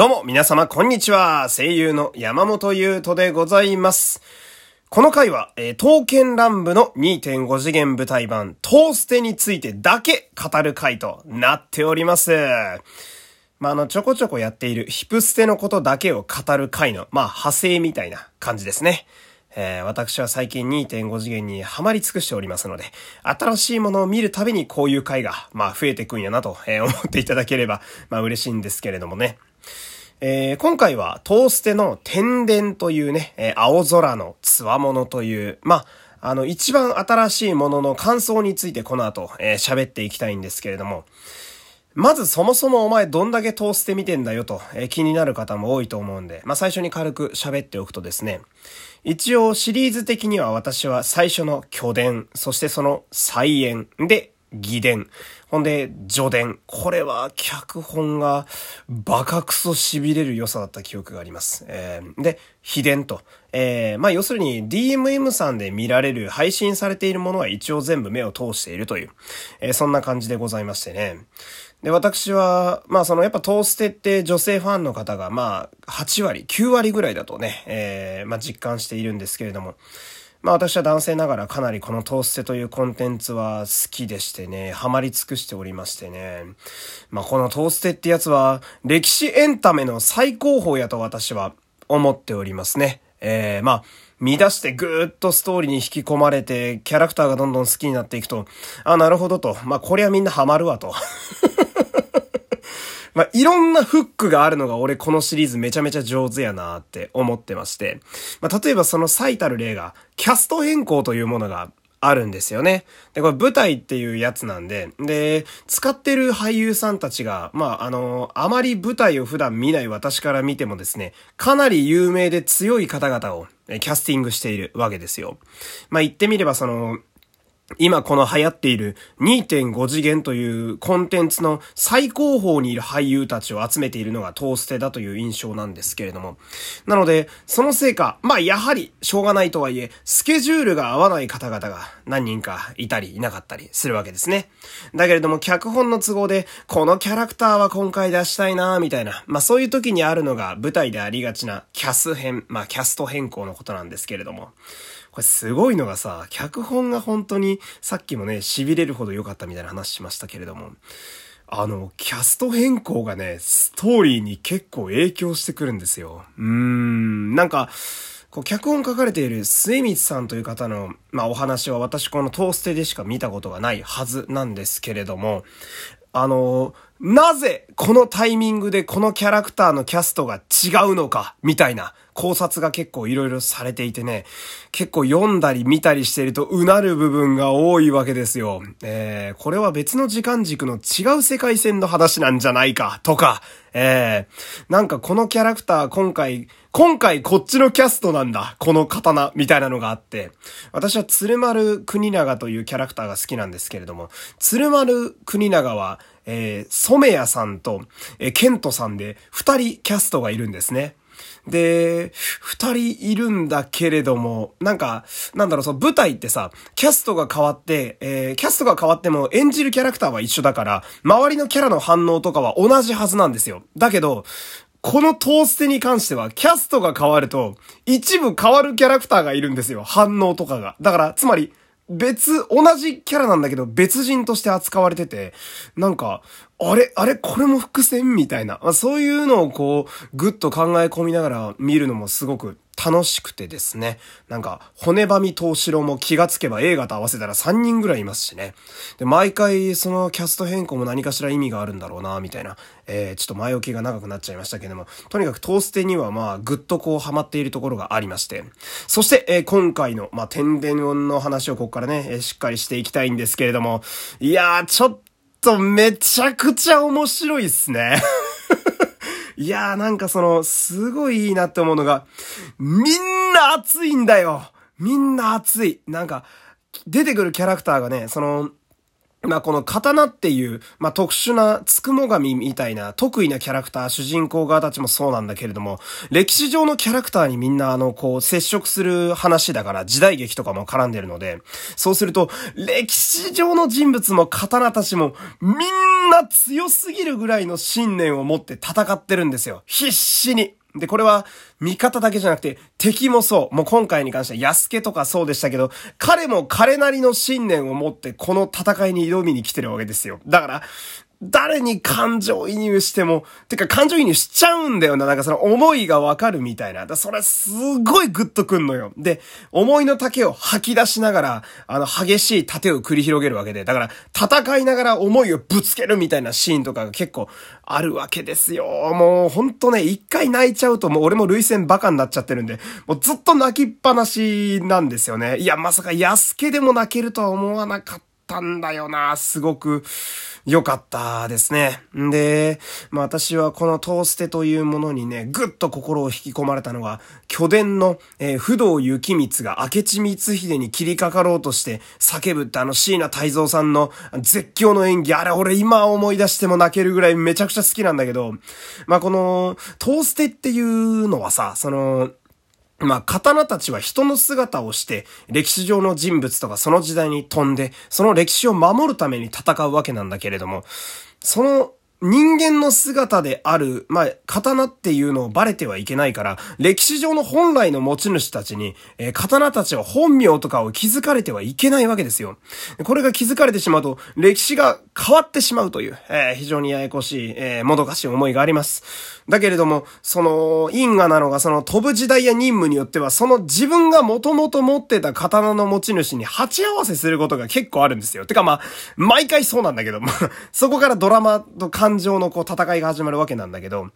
どうも、皆様、こんにちは。声優の山本優斗でございます。この回は、えー、刀剣乱舞の2.5次元舞台版、トーステについてだけ語る回となっております。まあ、あの、ちょこちょこやっているヒプステのことだけを語る回の、まあ、派生みたいな感じですね。えー、私は最近2.5次元にハマり尽くしておりますので、新しいものを見るたびにこういう回が、まあ、増えてくんやなと、えー、思っていただければ、まあ、嬉しいんですけれどもね。えー、今回はトーステの天伝というね、えー、青空のつわものという、まあ、あの、一番新しいものの感想についてこの後、えー、喋っていきたいんですけれども、まずそもそもお前どんだけトーステ見てんだよと、えー、気になる方も多いと思うんで、まあ、最初に軽く喋っておくとですね、一応シリーズ的には私は最初の巨伝、そしてその再演で義伝。ほんで、序伝。これは脚本がバカクソ痺れる良さだった記憶があります。えー、で、秘伝と。えー、まあ要するに DMM さんで見られる配信されているものは一応全部目を通しているという、えー、そんな感じでございましてね。で、私は、まあそのやっぱトーステって女性ファンの方がまあ8割、9割ぐらいだとね、えー、まあ実感しているんですけれども、まあ私は男性ながらかなりこのトーステというコンテンツは好きでしてね、ハマり尽くしておりましてね。まあこのトーステってやつは歴史エンタメの最高峰やと私は思っておりますね。えー、まあ、見出してぐーっとストーリーに引き込まれて、キャラクターがどんどん好きになっていくと、あ、なるほどと。まあこりゃみんなハマるわと。まあ、いろんなフックがあるのが俺このシリーズめちゃめちゃ上手やなって思ってまして。まあ、例えばその最たる例が、キャスト変更というものがあるんですよね。で、これ舞台っていうやつなんで、で、使ってる俳優さんたちが、まあ、あの、あまり舞台を普段見ない私から見てもですね、かなり有名で強い方々をキャスティングしているわけですよ。まあ、言ってみればその、今この流行っている2.5次元というコンテンツの最高峰にいる俳優たちを集めているのがトーステだという印象なんですけれども。なので、そのせいか、まあやはりしょうがないとはいえ、スケジュールが合わない方々が何人かいたりいなかったりするわけですね。だけれども脚本の都合で、このキャラクターは今回出したいなみたいな、まあそういう時にあるのが舞台でありがちなキャス編、まあキャスト変更のことなんですけれども。これすごいのがさ、脚本が本当にさっきもね、痺れるほど良かったみたいな話しましたけれども、あの、キャスト変更がね、ストーリーに結構影響してくるんですよ。うーん、なんか、こう、脚本書かれている末光さんという方の、まあ、お話は私このトーステでしか見たことがないはずなんですけれども、あの、なぜこのタイミングでこのキャラクターのキャストが違うのか、みたいな考察が結構いろいろされていてね、結構読んだり見たりしてるとうなる部分が多いわけですよ。えー、これは別の時間軸の違う世界線の話なんじゃないか、とか、えー、なんかこのキャラクター今回、今回こっちのキャストなんだ、この刀、みたいなのがあって、私は鶴丸国長というキャラクターが好きなんですけれども、鶴丸国長は、えー、染谷さんと、えー、ケントさんで二人キャストがいるんですね。で、二人いるんだけれども、なんか、なんだろう、その舞台ってさ、キャストが変わって、えー、キャストが変わっても演じるキャラクターは一緒だから、周りのキャラの反応とかは同じはずなんですよ。だけど、このトーステに関しては、キャストが変わると、一部変わるキャラクターがいるんですよ。反応とかが。だから、つまり、別、同じキャラなんだけど別人として扱われてて、なんか、あれあれこれも伏線みたいな。まあ、そういうのをこう、ぐっと考え込みながら見るのもすごく楽しくてですね。なんか、骨ばみ東四郎も気がつけば映画と合わせたら3人ぐらいいますしね。で、毎回そのキャスト変更も何かしら意味があるんだろうな、みたいな。えー、ちょっと前置きが長くなっちゃいましたけども、とにかくトーステにはまあ、ぐっとこうハマっているところがありまして。そして、えー、今回の、まあ、天然音の話をここからね、えー、しっかりしていきたいんですけれども、いやー、ちょっとめちゃくちゃ面白いっすね。いやーなんかその、すごいいいなって思うのが、みんな熱いんだよみんな熱い。なんか、出てくるキャラクターがね、その、まあこの刀っていう、まあ特殊なつくも神みたいな得意なキャラクター、主人公側たちもそうなんだけれども、歴史上のキャラクターにみんなあの、こう接触する話だから時代劇とかも絡んでるので、そうすると、歴史上の人物も刀たちもみんな強すぎるぐらいの信念を持って戦ってるんですよ。必死に。で、これは、味方だけじゃなくて、敵もそう。もう今回に関しては、安家とかそうでしたけど、彼も彼なりの信念を持って、この戦いに挑みに来てるわけですよ。だから、誰に感情移入しても、てか感情移入しちゃうんだよな。なんかその思いがわかるみたいな。だそれすごいグッとくんのよ。で、思いの丈を吐き出しながら、あの激しい盾を繰り広げるわけで。だから戦いながら思いをぶつけるみたいなシーンとかが結構あるわけですよ。もうほんとね、一回泣いちゃうともう俺も涙腺バカになっちゃってるんで、もうずっと泣きっぱなしなんですよね。いや、まさか安家でも泣けるとは思わなかったんだよな。すごく。良かったですね。んで、まあ私はこのトーステというものにね、ぐっと心を引き込まれたのが、巨伝の、えー、不動幸光が明智光秀に切りかかろうとして叫ぶってあの椎名太蔵さんの絶叫の演技、あれ俺今思い出しても泣けるぐらいめちゃくちゃ好きなんだけど、まあこの、トーステっていうのはさ、その、まあ、刀たちは人の姿をして、歴史上の人物とかその時代に飛んで、その歴史を守るために戦うわけなんだけれども、その人間の姿である、まあ、刀っていうのをバレてはいけないから、歴史上の本来の持ち主たちに、えー、刀たちは本名とかを気づかれてはいけないわけですよ。これが気づかれてしまうと、歴史が変わってしまうという、えー、非常にややこしい、えー、もどかしい思いがあります。だけれども、その、因果なのが、その飛ぶ時代や任務によっては、その自分がもともと持ってた刀の持ち主に鉢合わせすることが結構あるんですよ。てかまあ、毎回そうなんだけど、そこからドラマと感感情のこう戦いが始まるわけなんだけど、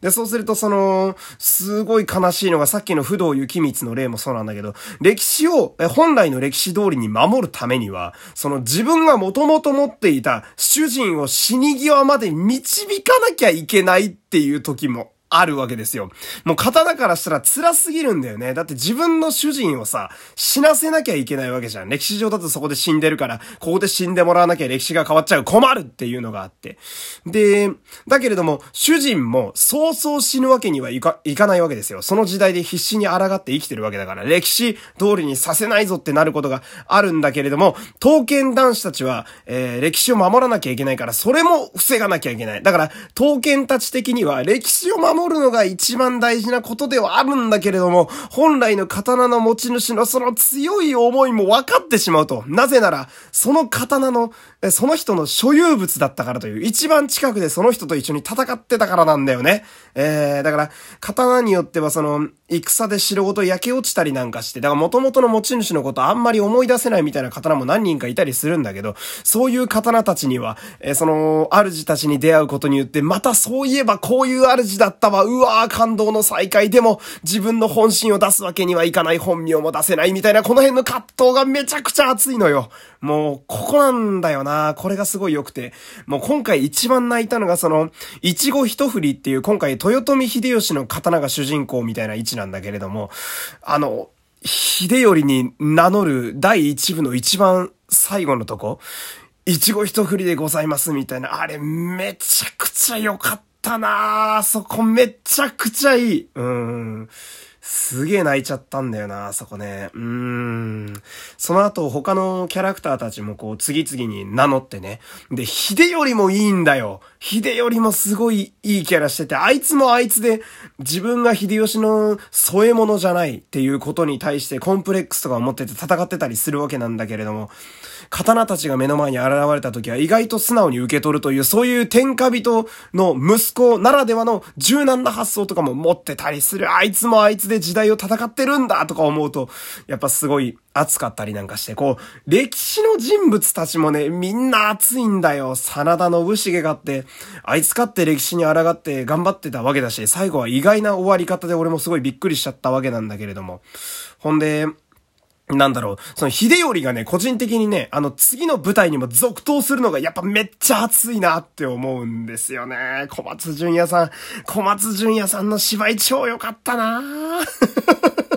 で、そうするとその、すごい悲しいのがさっきの不動幸光の例もそうなんだけど、歴史を、本来の歴史通りに守るためには、その自分がもともと持っていた主人を死に際まで導かなきゃいけないっていう時もあるわけですよ。もう刀からしたら辛すぎるんだよね。だって自分の主人をさ、死なせなきゃいけないわけじゃん。歴史上だとそこで死んでるから、ここで死んでもらわなきゃ歴史が変わっちゃう。困るっていうのがあって。で、だけれども、主人も早々死ぬわけにはいか、いかないわけですよ。その時代で必死に抗って生きてるわけだから、歴史通りにさせないぞってなることがあるんだけれども、刀剣男子たちは、えー、歴史を守らなきゃいけないから、それも防がなきゃいけない。だから、刀剣たち的には、歴史を守守るのが一番大事なことではあるんだけれども、本来の刀の持ち主のその強い思いも分かってしまうと。なぜなら、その刀の、その人の所有物だったからという、一番近くでその人と一緒に戦ってたからなんだよね。えー、だから、刀によってはその、戦で城ごと焼け落ちたりなんかして、だから元々の持ち主のことあんまり思い出せないみたいな刀も何人かいたりするんだけど、そういう刀たちには、えー、その、主たちに出会うことによって、またそういえばこういう主だったわ、うわー感動の再会でも、自分の本心を出すわけにはいかない、本名も出せないみたいな、この辺の葛藤がめちゃくちゃ熱いのよ。もう、ここなんだよな。これがすごい良くて。もう今回一番泣いたのがその、いちご一振りっていう今回豊臣秀吉の刀が主人公みたいな位置なんだけれども、あの、秀頼に名乗る第一部の一番最後のとこ、いちご一振りでございますみたいな、あれめちゃくちゃ良かったたなぁ。そこめちゃくちゃいい。うん。すげえ泣いちゃったんだよな、そこね。うーん。その後、他のキャラクターたちもこう、次々に名乗ってね。で、秀頼もいいんだよ。秀頼もすごいいいキャラしてて、あいつもあいつで、自分が秀吉の添え物じゃないっていうことに対してコンプレックスとかを持ってて戦ってたりするわけなんだけれども、刀たちが目の前に現れた時は意外と素直に受け取るという、そういう天下人の息子ならではの柔軟な発想とかも持ってたりする。あいつもあいつで時代を戦ってるんだとか思うと、やっぱすごい熱かったりなんかして、こう、歴史の人物たちもね、みんな熱いんだよ。真田信繁がって、あいつかって歴史に抗って頑張ってたわけだし、最後は意外な終わり方で俺もすごいびっくりしちゃったわけなんだけれども。ほんで、なんだろう、その秀頼がね、個人的にね、あの次の舞台にも続投するのがやっぱめっちゃ熱いなって思うんですよね。小松淳也さん、小松淳也さんの芝居超良かったなぁ。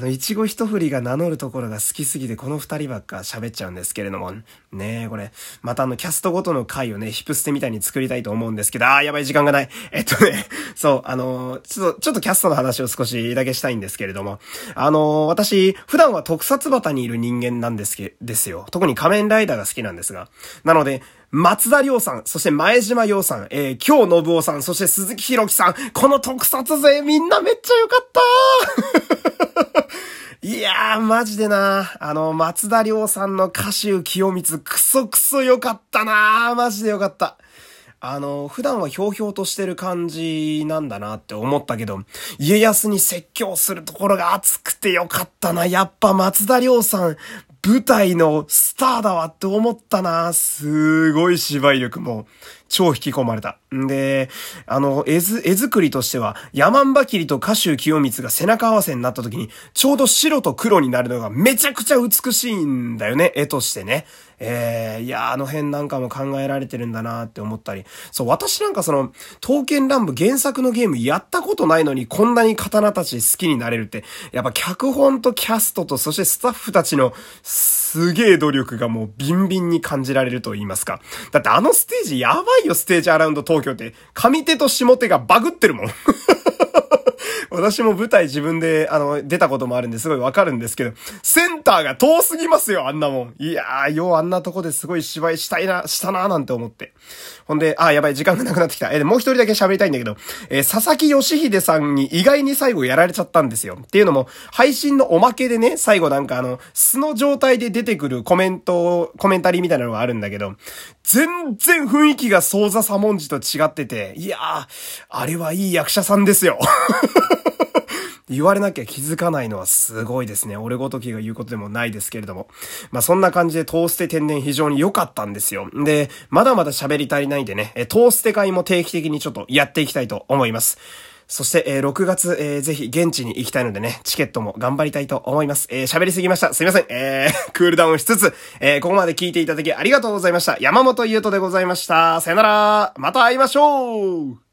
あの、いちご一振りが名乗るところが好きすぎて、この二人ばっか喋っちゃうんですけれども、ねえ、これ、またあの、キャストごとの回をね、ヒプステみたいに作りたいと思うんですけど、あー、やばい時間がない。えっとね、そう、あのー、ちょっと、ちょっとキャストの話を少しだけしたいんですけれども、あのー、私、普段は特撮旗にいる人間なんですけ、ですよ。特に仮面ライダーが好きなんですが。なので、松田亮さん、そして前島洋さん、えー、京信夫さん、そして鈴木弘樹さん、この特撮勢みんなめっちゃ良かった いやー、マジでなあの、松田亮さんの歌手清光、クソクソ良かったなーマジで良かった。あの、普段はひょうひょうとしてる感じなんだなって思ったけど、家康に説教するところが熱くてよかったな。やっぱ松田亮さん、舞台のスターだわって思ったな。すごい芝居力も超引き込まれた。んで、あの、絵図、絵作りとしては、山んばきりと歌手清光が背中合わせになった時に、ちょうど白と黒になるのがめちゃくちゃ美しいんだよね、絵としてね。えー、いや、あの辺なんかも考えられてるんだなって思ったり。そう、私なんかその、刀剣乱舞原作のゲームやったことないのにこんなに刀たち好きになれるって、やっぱ脚本とキャストとそしてスタッフたちのすげえ努力がもうビンビンに感じられると言いますか。だってあのステージやばいよ、ステージアラウンド東京って。上手と下手がバグってるもん。私も舞台自分で、あの、出たこともあるんですごいわかるんですけど、センターが遠すぎますよ、あんなもん。いやー、ようあんなとこですごい芝居したいな、したなーなんて思って。ほんで、あ、やばい、時間がなくなってきた。えで、もう一人だけ喋りたいんだけど、えー、佐々木義秀さんに意外に最後やられちゃったんですよ。っていうのも、配信のおまけでね、最後なんかあの、素の状態で出てくるコメント、コメンタリーみたいなのがあるんだけど、全然雰囲気がソーザサモンジと違ってて、いやー、あれはいい役者さんですよ。言われなきゃ気づかないのはすごいですね。俺ごときが言うことでもないですけれども。まあそんな感じでトーステ天然非常に良かったんですよ。で、まだまだ喋り足りないんでね、トーステ会も定期的にちょっとやっていきたいと思います。そして、えー、6月、えー、ぜひ現地に行きたいのでね、チケットも頑張りたいと思います。えー、喋りすぎました。すいません。えー、クールダウンしつつ、えー、ここまで聞いていただきありがとうございました。山本優斗でございました。さよなら。また会いましょう